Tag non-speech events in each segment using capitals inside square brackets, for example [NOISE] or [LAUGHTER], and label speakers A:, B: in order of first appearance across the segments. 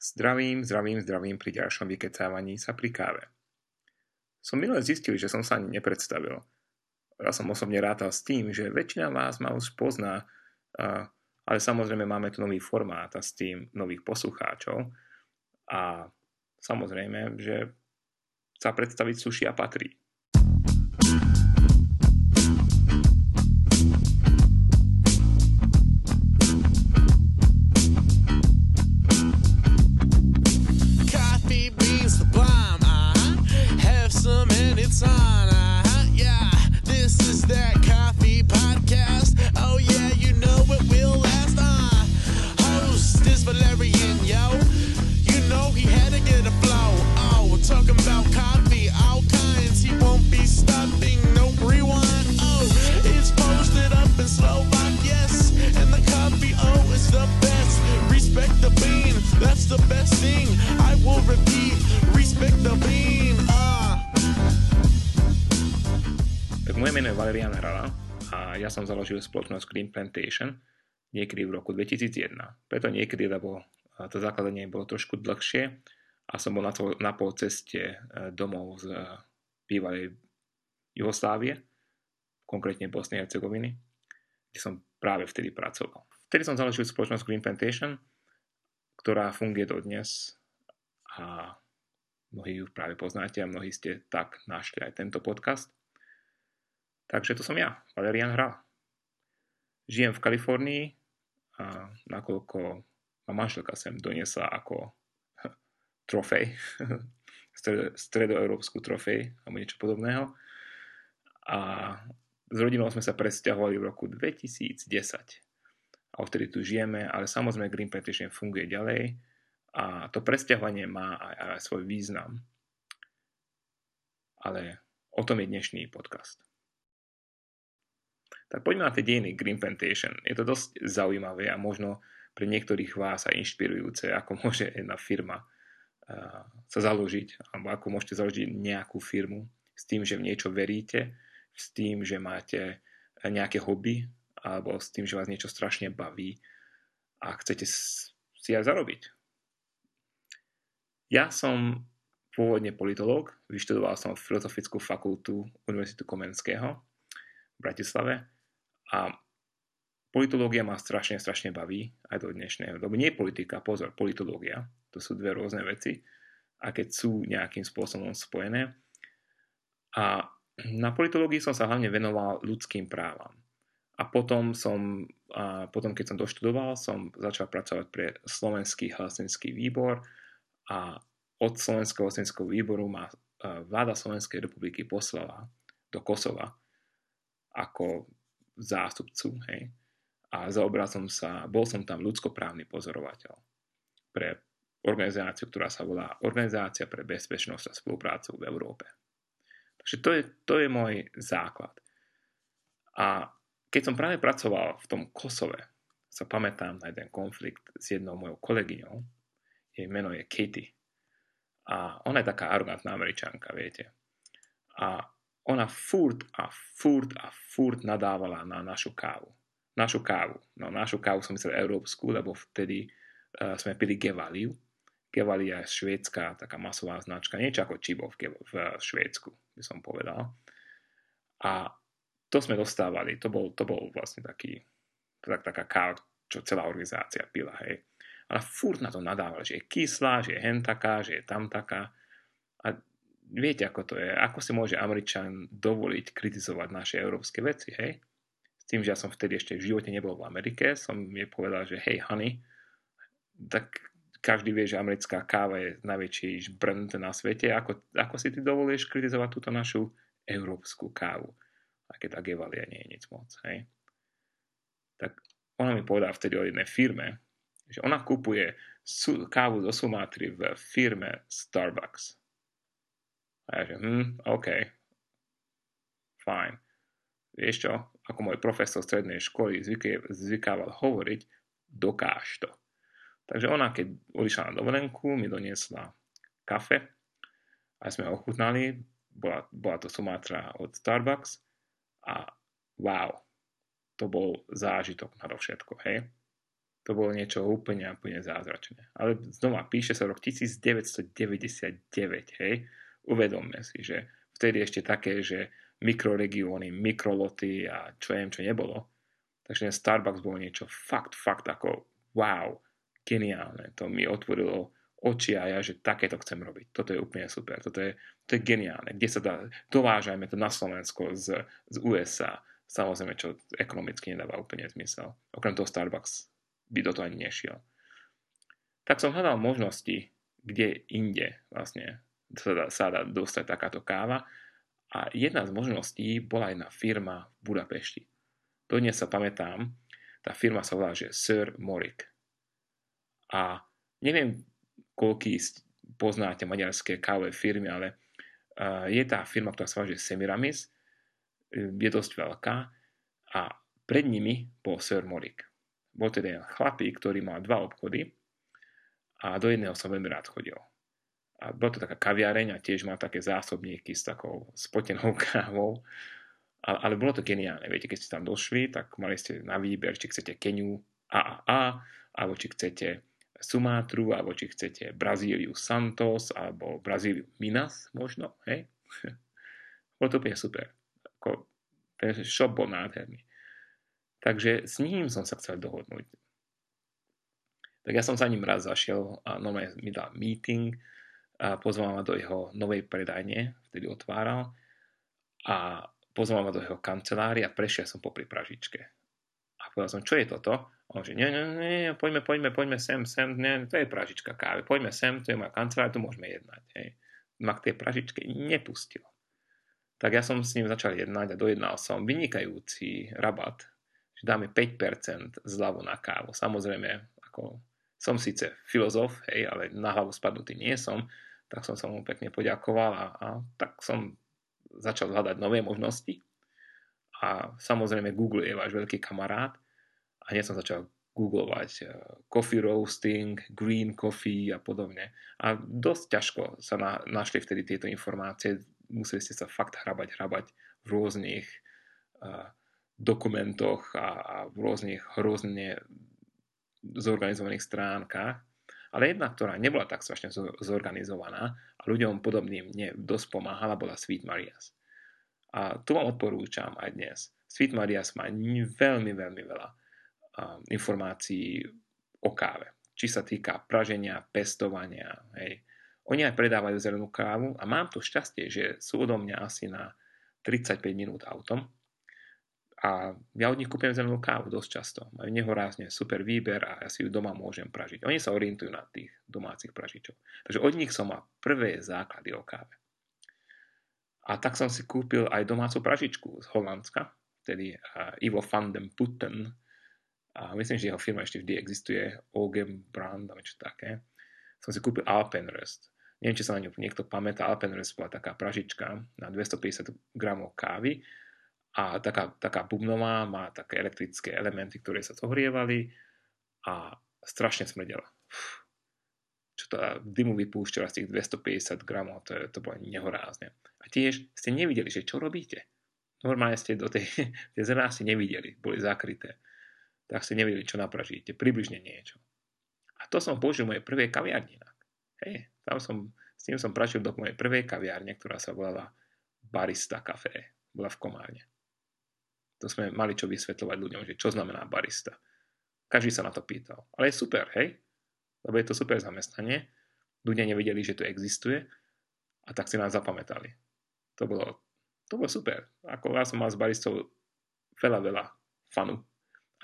A: Zdravím, zdravím, zdravím pri ďalšom vykecávaní sa pri káve. Som milé zistil, že som sa ani nepredstavil. Ja som osobne rátal s tým, že väčšina vás ma už pozná, ale samozrejme máme tu nový formát a s tým nových poslucháčov. A samozrejme, že sa predstaviť suši a patrí. Ja som založil spoločnosť Green Plantation niekedy v roku 2001. Preto niekedy, lebo to zakladanie bolo trošku dlhšie a som bol na, to, na pol ceste e, domov z e, bývalej Jugoslávie, konkrétne Bosnej a Hercegoviny, kde som práve vtedy pracoval. Vtedy som založil spoločnosť Green Plantation, ktorá funguje dodnes a mnohí ju práve poznáte a mnohí ste tak našli aj tento podcast. Takže to som ja, Valerian Hral. Žijem v Kalifornii a nakoľko ma manželka sem doniesla ako [LAUGHS] trofej, [LAUGHS] stredoeurópsku trofej alebo niečo podobného. A s rodinou sme sa presťahovali v roku 2010. A odtedy tu žijeme, ale samozrejme Green Plantation funguje ďalej a to presťahovanie má aj, aj svoj význam. Ale o tom je dnešný podcast. Tak poďme na tie dejiny Green Plantation. Je to dosť zaujímavé a možno pre niektorých vás aj inšpirujúce, ako môže jedna firma sa založiť, alebo ako môžete založiť nejakú firmu s tým, že v niečo veríte, s tým, že máte nejaké hobby, alebo s tým, že vás niečo strašne baví a chcete si aj zarobiť. Ja som pôvodne politológ, vyštudoval som Filozofickú fakultu Univerzitu Komenského v Bratislave a politológia ma strašne, strašne baví aj do dnešného doby. Nie politika, pozor, politológia. To sú dve rôzne veci. A keď sú nejakým spôsobom spojené. A na politológii som sa hlavne venoval ľudským právam. A potom, som, a potom keď som doštudoval, som začal pracovať pre Slovenský helsinský výbor a od Slovenského helsinského výboru ma vláda Slovenskej republiky poslala do Kosova ako zástupcu, hej. A zaobral som sa, bol som tam ľudskoprávny pozorovateľ pre organizáciu, ktorá sa volá Organizácia pre bezpečnosť a spoluprácu v Európe. Takže to je, to je môj základ. A keď som práve pracoval v tom Kosove, sa pamätám na jeden konflikt s jednou mojou kolegyňou, jej meno je Katie. A ona je taká arrogantná američanka, viete. A ona furt a furt a furt nadávala na našu kávu. Našu kávu. No našu kávu som myslel európsku, lebo vtedy uh, sme pili Gevaliu. Gevalia je švédska taká masová značka, niečo ako Čibo v, v Švédsku, by som povedal. A to sme dostávali, to bol, to bol vlastne taký, tak, taká káva, čo celá organizácia pila, hej. Ale furt na to nadávala, že je kyslá, že je hen taká, že je tam taká. A viete, ako to je. Ako si môže Američan dovoliť kritizovať naše európske veci, hej? S tým, že ja som vtedy ešte v živote nebol v Amerike, som mi povedal, že hej, honey, tak každý vie, že americká káva je najväčší brand na svete. Ako, ako si ty dovolíš kritizovať túto našu európsku kávu? A keď tá Gevalia nie je nič moc, hej? Tak ona mi povedala vtedy o jednej firme, že ona kupuje kávu zo Sumatry v firme Starbucks a ja že, hm, OK, fajn. Vieš čo, ako môj profesor strednej školy zvykával hovoriť, dokáž to. Takže ona, keď odišla na dovolenku, mi doniesla kafe a sme ho ochutnali. Bola, bola to Sumatra od Starbucks a wow, to bol zážitok na všetko, hej. To bolo niečo úplne, úplne zázračné. Ale znova, píše sa rok 1999, hej. Uvedomme si, že vtedy ešte také, že mikroregióny, mikroloty a čo viem, čo nebolo. Takže ten Starbucks bol niečo fakt, fakt ako wow, geniálne. To mi otvorilo oči a ja, že takéto chcem robiť. Toto je úplne super. Toto je, to je geniálne. Kde sa dá, dovážajme to na Slovensko z, z USA. Samozrejme, čo ekonomicky nedáva úplne zmysel. Okrem toho Starbucks by do toho ani nešiel. Tak som hľadal možnosti, kde inde vlastne sa dá, sa dá dostať takáto káva. A jedna z možností bola jedna firma v Budapešti. Dodnes sa pamätám, tá firma sa volá, že Sir Morik. A neviem, koľký poznáte maďarské kávové firmy, ale je tá firma, ktorá sa volá, že Semiramis, je dosť veľká a pred nimi bol Sir Morik. Bol teda jeden chlapík, ktorý mal dva obchody a do jedného som veľmi rád chodil. A bola to taká kaviareň a tiež mal také zásobníky s takou spotenou [LAUGHS] kávou. Ale, ale bolo to geniálne. Viete, keď ste tam došli, tak mali ste na výber, či chcete Keniu AAA, alebo či chcete Sumátru, alebo či chcete Brazíliu Santos, alebo Brazíliu Minas možno, hej? [LAUGHS] bolo to úplne super. Ako, ten shop bol nádherný. Takže s ním som sa chcel dohodnúť. Tak ja som za ním raz zašiel a normálne mi dal meeting a pozval ma do jeho novej predajne, vtedy otváral a pozval ma do jeho kancelárie a prešiel som popri pražičke. A povedal som, čo je toto? On že, nie, nie, nie, poďme, poďme, poďme sem, sem, nie, to je pražička kávy, poďme sem, to je moja kancelária, tu môžeme jednať. Hej. Ma k tej pražičke nepustil. Tak ja som s ním začal jednať a dojednal som vynikajúci rabat že dáme 5% zľavu na kávu. Samozrejme, ako som síce filozof, hej, ale na hlavu spadnutý nie som, tak som sa mu pekne poďakoval a, a tak som začal hľadať nové možnosti. A samozrejme Google je váš veľký kamarát a hneď som začal googlovať uh, coffee roasting, green coffee a podobne. A dosť ťažko sa na, našli vtedy tieto informácie. Museli ste sa fakt hrabať, hrabať v rôznych uh, dokumentoch a, a v rôznych hrozne zorganizovaných stránkach, ale jedna, ktorá nebola tak strašne zorganizovaná a ľuďom podobným mne dosť pomáhala, bola Sweet Marias. A tu vám odporúčam aj dnes. Sweet Marias má veľmi, veľmi veľa informácií o káve. Či sa týka praženia, pestovania. Hej. Oni aj predávajú zelenú kávu a mám to šťastie, že sú odo mňa asi na 35 minút autom, a ja od nich kúpim zelenú kávu dosť často. Majú nehorázne super výber a ja si ju doma môžem pražiť. Oni sa orientujú na tých domácich pražičov. Takže od nich som mal prvé základy o káve. A tak som si kúpil aj domácu pražičku z Holandska, tedy uh, Ivo van den Putten. A myslím, že jeho firma ešte vždy existuje, Ogem Brand, alebo čo také. Som si kúpil Alpenröst. Neviem, či sa na ňu niekto pamätá. Alpenröst bola taká pražička na 250 gramov kávy a taká, taká bubnová má také elektrické elementy, ktoré sa zohrievali a strašne smrdela. Čo to dymu vypúšťala z tých 250 gramov, to, je, to bolo nehorázne. A tiež ste nevideli, že čo robíte. Normálne ste do tej, [LAUGHS] tej zrná ste nevideli, boli zakryté. Tak ste nevideli, čo napražíte, približne niečo. A to som použil v mojej prvej kaviarni. Hej, tam som, s tým som pražil do mojej prvej kaviarne, ktorá sa volala Barista Café. Bola v Komárne. To sme mali čo vysvetľovať ľuďom, že čo znamená barista. Každý sa na to pýtal. Ale je super, hej? Lebo je to super zamestnanie. Ľudia nevedeli, že to existuje a tak si nás zapamätali. To bolo, to bolo super. Ako ja som mal s baristou veľa, veľa fanu.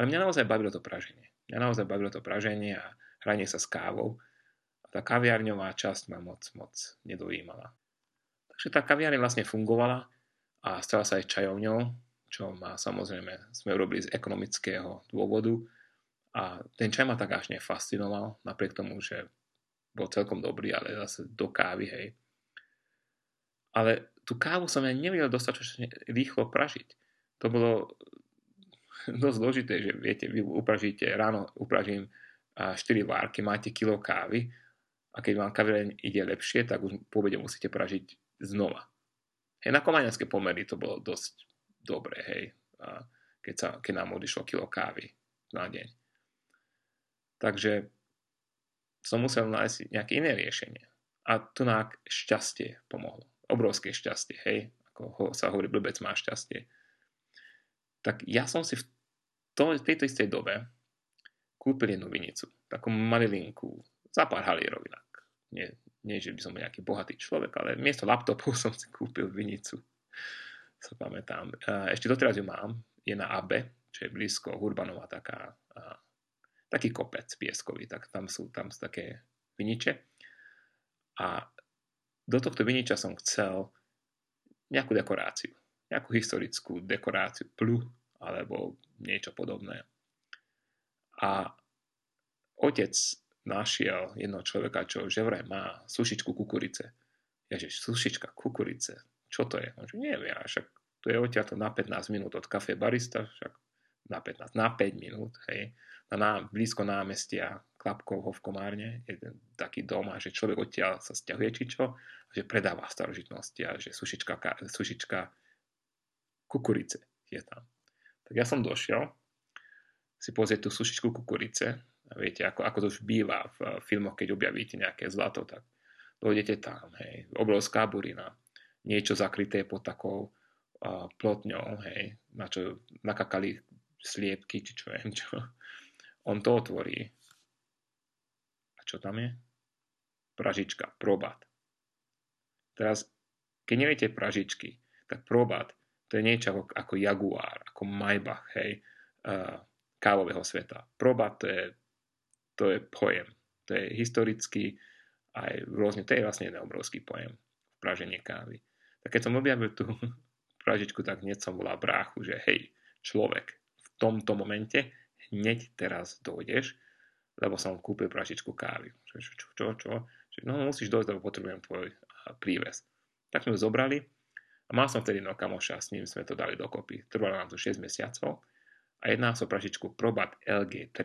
A: Ale mňa naozaj bavilo to praženie. Mňa naozaj bavilo to praženie a hranie sa s kávou. A tá kaviarňová časť ma moc, moc nedojímala. Takže tá kaviareň vlastne fungovala a stala sa aj čajovňou, čo ma samozrejme sme urobili z ekonomického dôvodu a ten čaj ma tak až nefascinoval, napriek tomu, že bol celkom dobrý, ale zase do kávy, hej. Ale tú kávu som ja nevedel dostatočne rýchlo pražiť. To bolo [LAUGHS] dosť zložité, že viete, vy upražíte, ráno upražím 4 várky, máte kilo kávy a keď vám kaviareň ide lepšie, tak už po obede musíte pražiť znova. Hej, na komanianské pomery to bolo dosť dobre, hej, a keď, sa, keď nám odišlo kilo kávy na deň. Takže som musel nájsť nejaké iné riešenie. A tu na šťastie pomohlo. Obrovské šťastie, hej, ako ho, sa hovorí, blbec má šťastie. Tak ja som si v to, tejto istej dobe kúpil jednu vinicu, takú malilinku, za pár halierov inak. Nie, nie, že by som bol nejaký bohatý človek, ale miesto laptopu [LAUGHS] som si kúpil vinicu. Sa pamätám. Ešte doteraz ju mám. Je na Abe, čo je blízko Urbanova taká taký kopec pieskový, tak tam sú, tam sú také viniče. A do tohto viniča som chcel nejakú dekoráciu, nejakú historickú dekoráciu, plu alebo niečo podobné. A otec našiel jednoho človeka, čo že vraj má sušičku kukurice. Ježiš, sušička kukurice, čo to je? Že neviem, však to je odtiaľto na 15 minút od kafe barista, však na 15, na 5 minút, hej na, blízko námestia Klapkovho v Komárne, jeden taký dom a že človek odtiaľ sa stiahuje či čo, že predáva starožitnosti a že sušička, sušička kukurice je tam. Tak ja som došiel si pozrieť tú sušičku kukurice a viete, ako, ako to už býva v filmoch, keď objavíte nejaké zlato, tak dojdete tam, hej, obrovská burina, niečo zakryté pod takou uh, plotňou, hej, na čo nakakali sliepky, či čo viem [LAUGHS] čo on to otvorí. A čo tam je? Pražička, probat. Teraz, keď neviete pražičky, tak probat to je niečo ako, ako Jaguar, ako Maybach, hej, uh, kávového sveta. Probat to je, to je pojem. To je historický, aj rôzne, to je vlastne jeden obrovský pojem praženie kávy. Tak keď som objavil tú [LAUGHS] pražičku, tak hneď som volal bráchu, že hej, človek v tomto momente hneď teraz dojdeš, lebo som kúpil prašičku kávy. Čo, čo, čo, čo? No musíš dojsť, lebo potrebujem tvoj príves. Tak sme ju zobrali a mal som vtedy no kamoša, s ním sme to dali dokopy. Trvalo nám to 6 mesiacov a jedná sa o prašičku Probat LG3.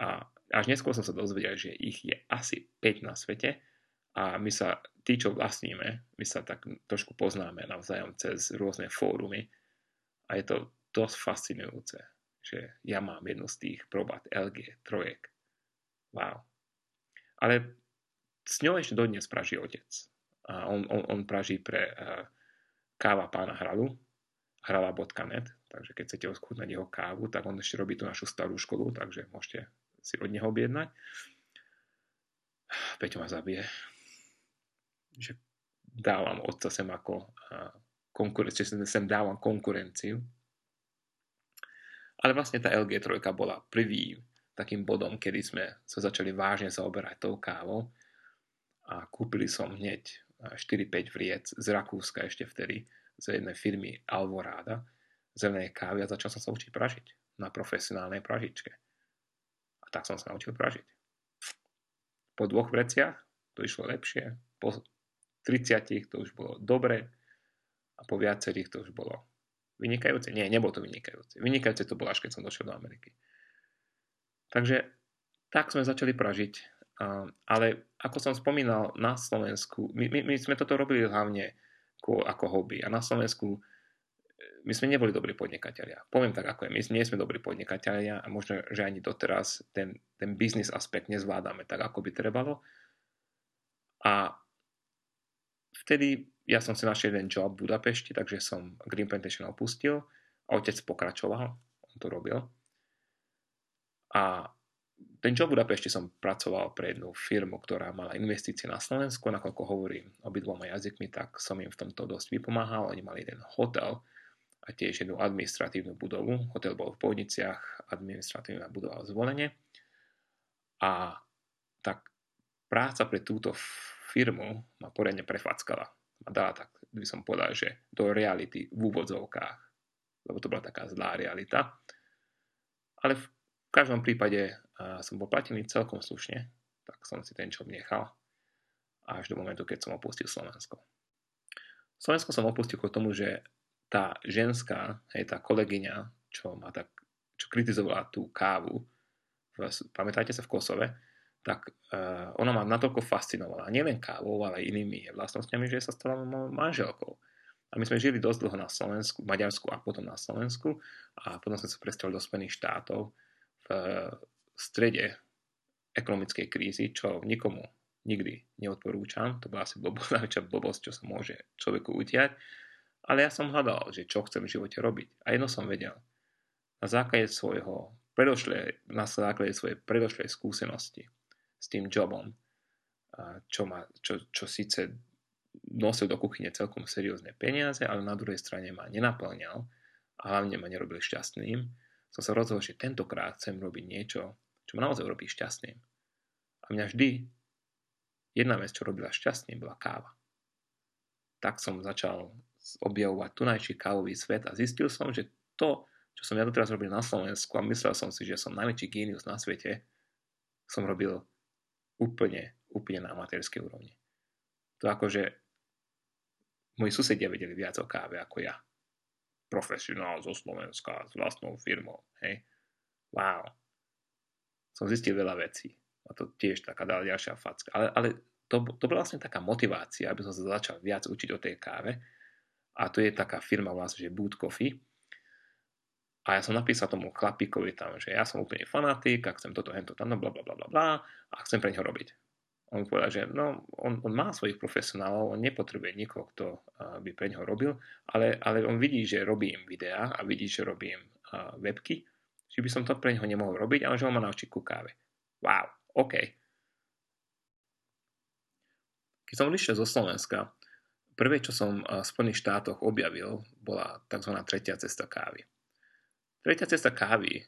A: A až neskôr som sa dozvedel, že ich je asi 5 na svete a my sa, tí, čo vlastníme, my sa tak trošku poznáme navzájom cez rôzne fórumy a je to dosť fascinujúce že ja mám jednu z tých probat LG trojek. Wow. Ale s ňou ešte dodnes praží otec. A on, on, on praží pre uh, káva pána Hralu, hrala.net, takže keď chcete oskútnať jeho kávu, tak on ešte robí tú našu starú školu, takže môžete si od neho objednať. Peťo ma zabije. Že dávam otca sem ako konkurenciu, sem dávam konkurenciu, ale vlastne tá LG3 bola prvým takým bodom, kedy sme sa začali vážne zaoberať tou kávou a kúpili som hneď 4-5 vriec z Rakúska ešte vtedy z jednej firmy Alvorada zelenej kávy a začal som sa učiť pražiť na profesionálnej pražičke. A tak som sa naučil pražiť. Po dvoch vreciach to išlo lepšie, po 30 to už bolo dobre a po viacerých to už bolo Vynikajúce? Nie, nebolo to vynikajúce. Vynikajúce to bolo až keď som došiel do Ameriky. Takže tak sme začali pražiť. Ale ako som spomínal, na Slovensku, my, my, my sme toto robili hlavne ako, hobby. A na Slovensku my sme neboli dobrí podnikatelia. Poviem tak, ako je. My nie sme dobrí podnikatelia a možno, že ani doteraz ten, ten biznis aspekt nezvládame tak, ako by trebalo. A vtedy ja som si našiel jeden job v Budapešti, takže som Green Plantation opustil a otec pokračoval, on to robil. A ten job v Budapešti som pracoval pre jednu firmu, ktorá mala investície na Slovensku, nakoľko hovorím obidvoma jazykmi, tak som im v tomto dosť vypomáhal. Oni mali jeden hotel a tiež jednu administratívnu budovu. Hotel bol v Pojniciach, administratívna budova v Zvolenie. A tak práca pre túto firmu ma poriadne prefackala. Ma dala tak, by som povedal, že do reality v úvodzovkách, lebo to bola taká zlá realita. Ale v každom prípade som bol platený celkom slušne, tak som si ten job nechal. Až do momentu, keď som opustil Slovensko. Slovensko som opustil kvôli tomu, že tá ženská, hej, tá kolegyňa, čo ma tak, čo kritizovala tú kávu, pamätáte sa v Kosove, tak uh, ona ma natoľko fascinovala. Nielen kávou, ale inými vlastnosťami, že sa stala mojou manželkou. A my sme žili dosť dlho na Slovensku, Maďarsku a potom na Slovensku. A potom sme sa presťahovali do Spojených štátov v strede ekonomickej krízy, čo nikomu nikdy neodporúčam, to bola asi blbosť, [LAUGHS] najväčšia blbosť, čo sa môže človeku utiať, ale ja som hľadal, že čo chcem v živote robiť. A jedno som vedel. Na základe svojho predošlej, na základe svojej predošlej skúsenosti s tým jobom, čo, ma, čo, čo síce nosil do kuchyne celkom seriózne peniaze, ale na druhej strane ma nenaplňal a hlavne ma nerobil šťastným, som sa rozhodol, že tentokrát chcem robiť niečo, čo ma naozaj robí šťastným. A mňa vždy jedna vec, čo robila šťastným, bola káva. Tak som začal objavovať tunajší kávový svet a zistil som, že to, čo som ja doteraz robil na Slovensku a myslel som si, že som najväčší génius na svete, som robil úplne, úplne na amatérskej úrovni. To akože moji susedia vedeli viac o káve ako ja profesionál zo Slovenska s vlastnou firmou. Hej. Wow. Som zistil veľa vecí. A to tiež taká ďalšia facka. Ale, ale to, to bola vlastne taká motivácia, aby som sa začal viac učiť o tej káve. A to je taká firma vlastne, že Boot Coffee. A ja som napísal tomu chlapíkovi tam, že ja som úplne fanatik a chcem toto, hento, tam, bla, bla, bla, bla, bla a chcem pre neho robiť. On povedal, že no, on, on má svojich profesionálov, on nepotrebuje nikoho, kto by pre neho robil, ale, ale on vidí, že robím videá a vidí, že robím uh, webky, či by som to pre neho nemohol robiť, ale že on ma naučí ku káve. Wow, OK. Keď som odišiel zo Slovenska, prvé, čo som v Spojených štátoch objavil, bola tzv. tretia cesta kávy. Tretia cesta kávy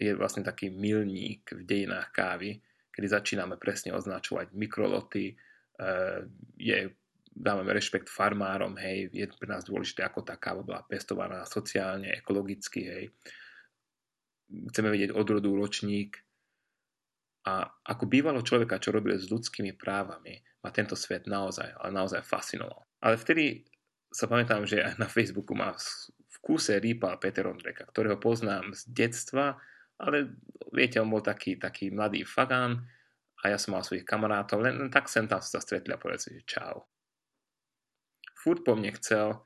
A: je vlastne taký milník v dejinách kávy, kedy začíname presne označovať mikroloty, eh, je, dávame rešpekt farmárom, hej, je pre nás dôležité, ako tá káva bola pestovaná sociálne, ekologicky, hej. Chceme vedieť odrodu ročník a ako bývalo človeka, čo robil s ľudskými právami, ma tento svet naozaj, ale naozaj fascinoval. Ale vtedy sa pamätám, že aj na Facebooku ma kúse rýpal Peter Ondreka, ktorého poznám z detstva, ale viete, on bol taký, taký mladý fagán a ja som mal svojich kamarátov, len, len tak sem tam sa stretli a povedali že čau. Furt po mne chcel,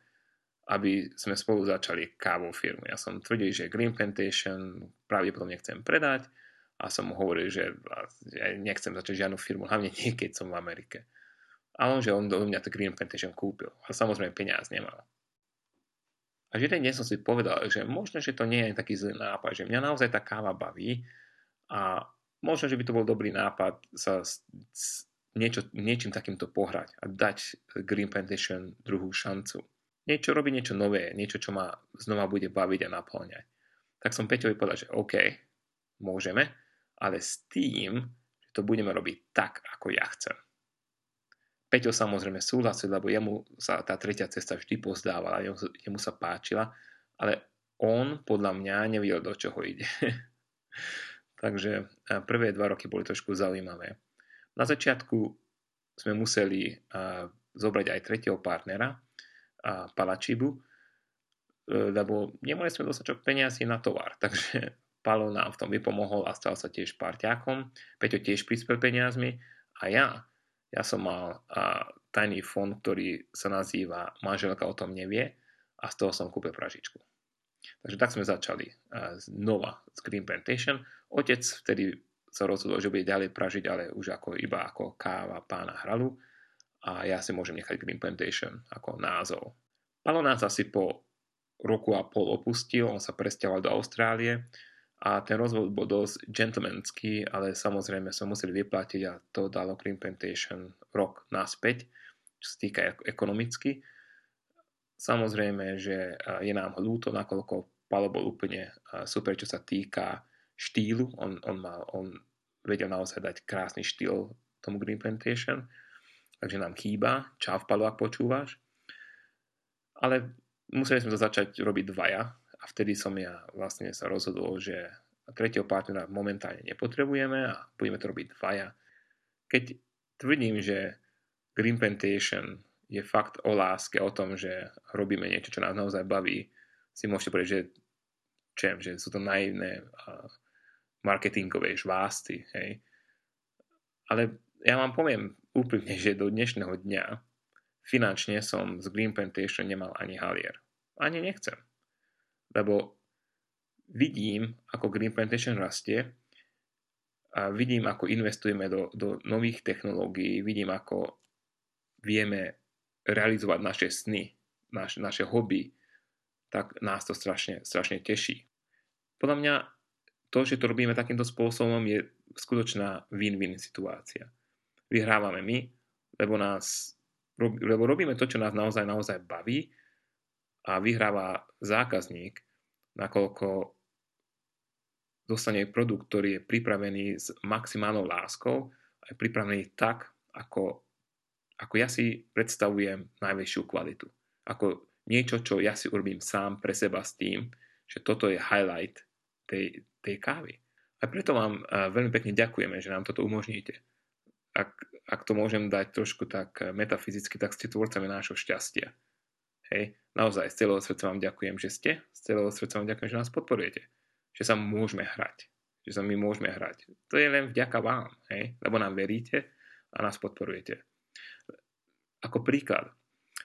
A: aby sme spolu začali kávovú firmu. Ja som tvrdil, že Green Plantation pravdepodobne chcem predať a som mu hovoril, že ja nechcem začať žiadnu firmu, hlavne nie, keď som v Amerike. A on, že on do mňa to Green Plantation kúpil. A samozrejme peniaz nemal. A že ten deň som si povedal, že možno, že to nie je taký zlý nápad, že mňa naozaj tá káva baví a možno, že by to bol dobrý nápad sa s, s niečo, niečím takýmto pohrať a dať Green Plantation druhú šancu. Niečo robiť niečo nové, niečo, čo ma znova bude baviť a naplňať. Tak som Peťovi povedal, že OK, môžeme, ale s tým, že to budeme robiť tak, ako ja chcem. Peťo samozrejme súhlasil, lebo jemu sa tá tretia cesta vždy pozdávala, jemu, jemu sa páčila, ale on podľa mňa nevedel, do čoho ide. [LAUGHS] Takže prvé dva roky boli trošku zaujímavé. Na začiatku sme museli zobrať aj tretieho partnera, Palačibu, e, lebo nemali sme dostačok peniazy na tovar, [LAUGHS] takže Palo nám v tom vypomohol a stal sa tiež parťákom. Peťo tiež prispel peniazmi a ja ja som mal a, tajný fond, ktorý sa nazýva Manželka o tom nevie a z toho som kúpil pražičku. Takže tak sme začali a, znova s Green Plantation. Otec vtedy sa rozhodol, že bude ďalej pražiť, ale už ako iba ako káva pána hralu a ja si môžem nechať Green Plantation ako názov. Palo nás asi po roku a pol opustil, on sa presťahoval do Austrálie a ten rozvod bol dosť gentlemanský, ale samozrejme som museli vyplatiť a to dalo Green Plantation rok naspäť, čo sa týka ekonomicky. Samozrejme, že je nám ľúto, nakoľko Palo bol úplne super, čo sa týka štýlu. On, on, mal, on vedel naozaj dať krásny štýl tomu Green Plantation, takže nám chýba. Čau, Palo, ak počúvaš. Ale museli sme to začať robiť dvaja, vtedy som ja vlastne sa rozhodol, že tretieho partnera momentálne nepotrebujeme a budeme to robiť dvaja. Keď tvrdím, že Green Plantation je fakt o láske, o tom, že robíme niečo, čo nás naozaj baví, si môžete povedať, že, čem, že sú to naivné marketingové žvásty, hej. Ale ja vám poviem úplne, že do dnešného dňa finančne som z Green Plantation nemal ani halier. Ani nechcem lebo vidím, ako Green Plantation rastie a vidím, ako investujeme do, do nových technológií, vidím, ako vieme realizovať naše sny, naš, naše hobby, tak nás to strašne, strašne teší. Podľa mňa to, že to robíme takýmto spôsobom, je skutočná win-win situácia. Vyhrávame my, lebo, nás, lebo robíme to, čo nás naozaj, naozaj baví a vyhráva zákazník, nakoľko dostane produkt, ktorý je pripravený s maximálnou láskou a je pripravený tak, ako, ako ja si predstavujem najväčšiu kvalitu. Ako niečo, čo ja si urobím sám pre seba s tým, že toto je highlight tej, tej kávy. A preto vám veľmi pekne ďakujeme, že nám toto umožníte. Ak, ak to môžem dať trošku tak metafyzicky, tak ste tvorcami nášho šťastia. Hej, naozaj z celého srdca vám ďakujem, že ste, z celého srdca vám ďakujem, že nás podporujete že sa môžeme hrať. Že sa my môžeme hrať. To je len vďaka vám, hej? lebo nám veríte a nás podporujete. Ako príklad,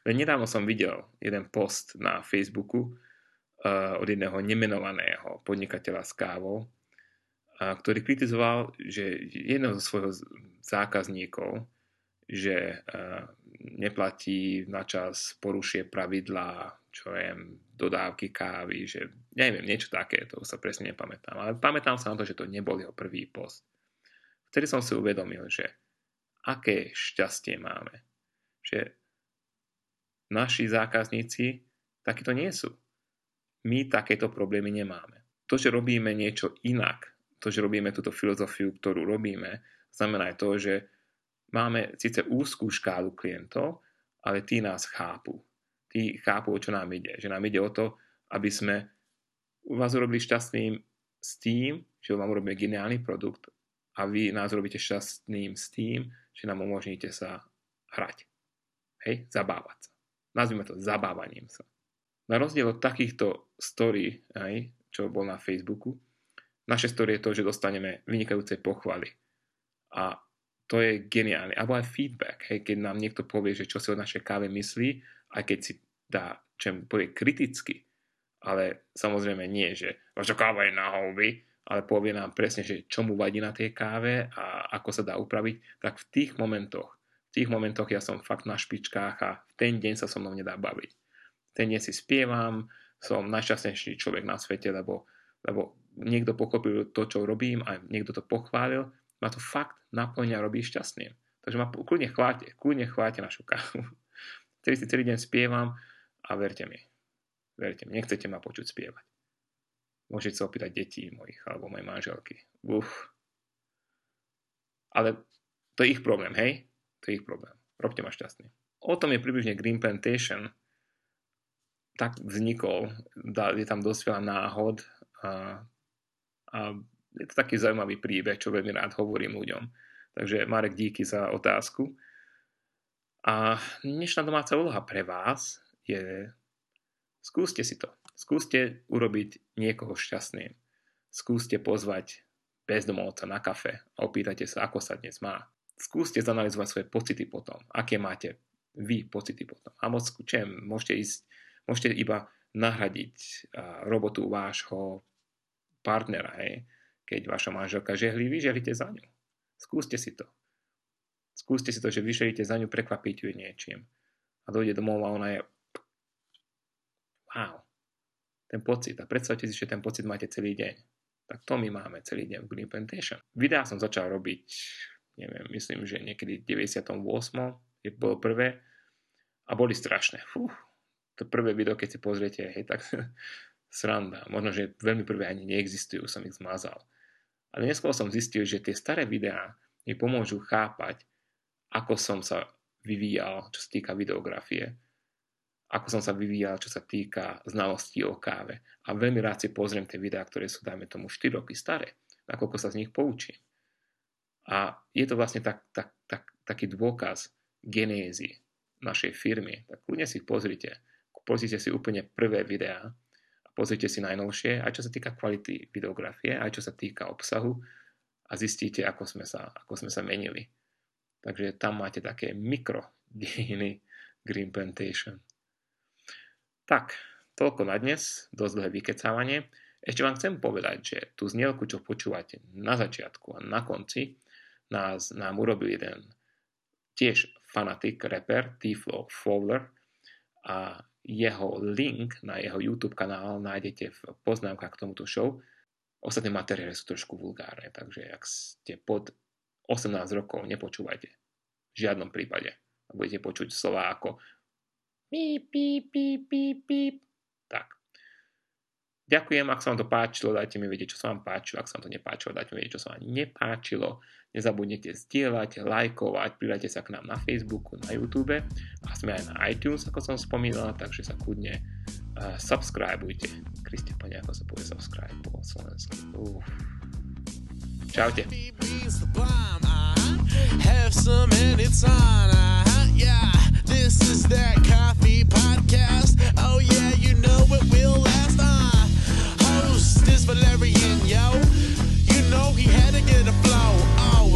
A: len nedávno som videl jeden post na Facebooku uh, od jedného nemenovaného podnikateľa s kávou, uh, ktorý kritizoval, že jedného zo svojho zákazníkov, že uh, neplatí na čas, porušuje pravidlá, čo viem, dodávky kávy, že neviem, niečo také, to sa presne nepamätám. Ale pamätám sa na to, že to nebol jeho prvý post. Vtedy som si uvedomil, že aké šťastie máme. Že naši zákazníci takíto nie sú. My takéto problémy nemáme. To, že robíme niečo inak, to, že robíme túto filozofiu, ktorú robíme, znamená aj to, že máme síce úzkú škálu klientov, ale tí nás chápu tí chápu, o čo nám ide. Že nám ide o to, aby sme vás urobili šťastným s tým, že vám urobíme geniálny produkt a vy nás robíte šťastným s tým, že nám umožníte sa hrať. Hej, zabávať sa. Nazvime to zabávaním sa. Na rozdiel od takýchto story, hej, čo bol na Facebooku, naše story je to, že dostaneme vynikajúce pochvaly. A to je geniálne. Alebo aj feedback, hej, keď nám niekto povie, že čo si o našej káve myslí aj keď si dá, čo povie kriticky, ale samozrejme nie, že vaša káva je na houby, ale povie nám presne, že čo mu vadí na tej káve a ako sa dá upraviť, tak v tých momentoch, v tých momentoch ja som fakt na špičkách a v ten deň sa so mnou nedá baviť. Ten deň si spievam, som najšťastnejší človek na svete, lebo, lebo niekto pochopil to, čo robím a niekto to pochválil, ma to fakt naplňa robí šťastným. Takže ma kľudne chváte, kľudne chváte našu kávu. [LAUGHS] Vtedy si celý deň spievam a verte mi, verte mi, nechcete ma počuť spievať. Môžete sa opýtať detí mojich alebo mojej manželky. Uf. Ale to je ich problém, hej? To je ich problém. Robte ma šťastný. O tom je približne Green Plantation. Tak vznikol. Je tam dosť veľa náhod a, a je to taký zaujímavý príbeh, čo veľmi rád hovorím ľuďom. Takže Marek, díky za otázku. A dnešná domáca úloha pre vás je skúste si to. Skúste urobiť niekoho šťastným. Skúste pozvať bezdomovca na kafe a opýtajte sa, ako sa dnes má. Skúste zanalizovať svoje pocity potom. Aké máte vy pocity potom. A moc čem, môžete ísť, môžete iba nahradiť robotu vášho partnera, hej. Keď vaša manželka žehlí, vy za ňu. Skúste si to. Skúste si to, že vyšeríte za ňu, prekvapíte ju niečím. A dojde domov a ona je wow, ten pocit. A predstavte si, že ten pocit máte celý deň. Tak to my máme celý deň v Green Plantation. Videá som začal robiť, neviem, myslím, že niekedy v 98. je bolo prvé a boli strašné. Fú, to prvé video, keď si pozriete, hej, tak [LAUGHS] sranda. Možno, že veľmi prvé ani neexistujú, som ich zmazal. Ale neskôr som zistil, že tie staré videá mi pomôžu chápať, ako som sa vyvíjal, čo sa týka videografie, ako som sa vyvíjal, čo sa týka znalostí o káve. A veľmi rád si pozriem tie videá, ktoré sú, dajme tomu, 4 roky staré, nakoľko sa z nich poučím. A je to vlastne tak, tak, tak, taký dôkaz genézy našej firmy. Tak kľudne si ich pozrite. Pozrite si úplne prvé videá pozrite si najnovšie, aj čo sa týka kvality videografie, aj čo sa týka obsahu a zistíte, ako sme sa, ako sme sa menili. Takže tam máte také mikrodejiny Green Plantation. Tak, toľko na dnes, dosť dlhé vykecávanie. Ešte vám chcem povedať, že tú znielku, čo počúvate na začiatku a na konci, nás, nám urobil jeden tiež fanatik, rapper, T-Flow Fowler a jeho link na jeho YouTube kanál nájdete v poznámkach k tomuto show. Ostatné materiály sú trošku vulgárne, takže ak ste pod 18 rokov, nepočúvajte. V žiadnom prípade. Budete počuť slova ako píp, píp, píp, píp. Tak. Ďakujem, ak sa vám to páčilo, dajte mi vedieť, čo sa vám páčilo. Ak sa vám to nepáčilo, dajte mi vedieť, čo sa vám nepáčilo. Nezabudnite zdieľať, lajkovať, pridajte sa k nám na Facebooku, na YouTube a sme aj na iTunes, ako som spomínal, takže sa kľudne uh, subscribeujte. Kriste, pane, ako sa povie subscribe po slovensku. Uh. Čaute. Have some and it's on, uh, yeah. This is that coffee podcast. Oh yeah, you know it will last. Uh. Host is Valerian, yo. You know he had to get a flow.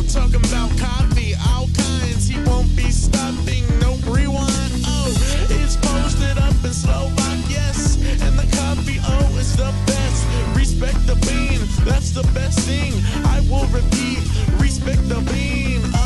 A: Talking about coffee, all kinds. He won't be stopping, no rewind. Oh, it's posted up in Slovak, yes. And the coffee, oh, is the best. Respect the bean, that's the best thing. I will repeat, respect the bean.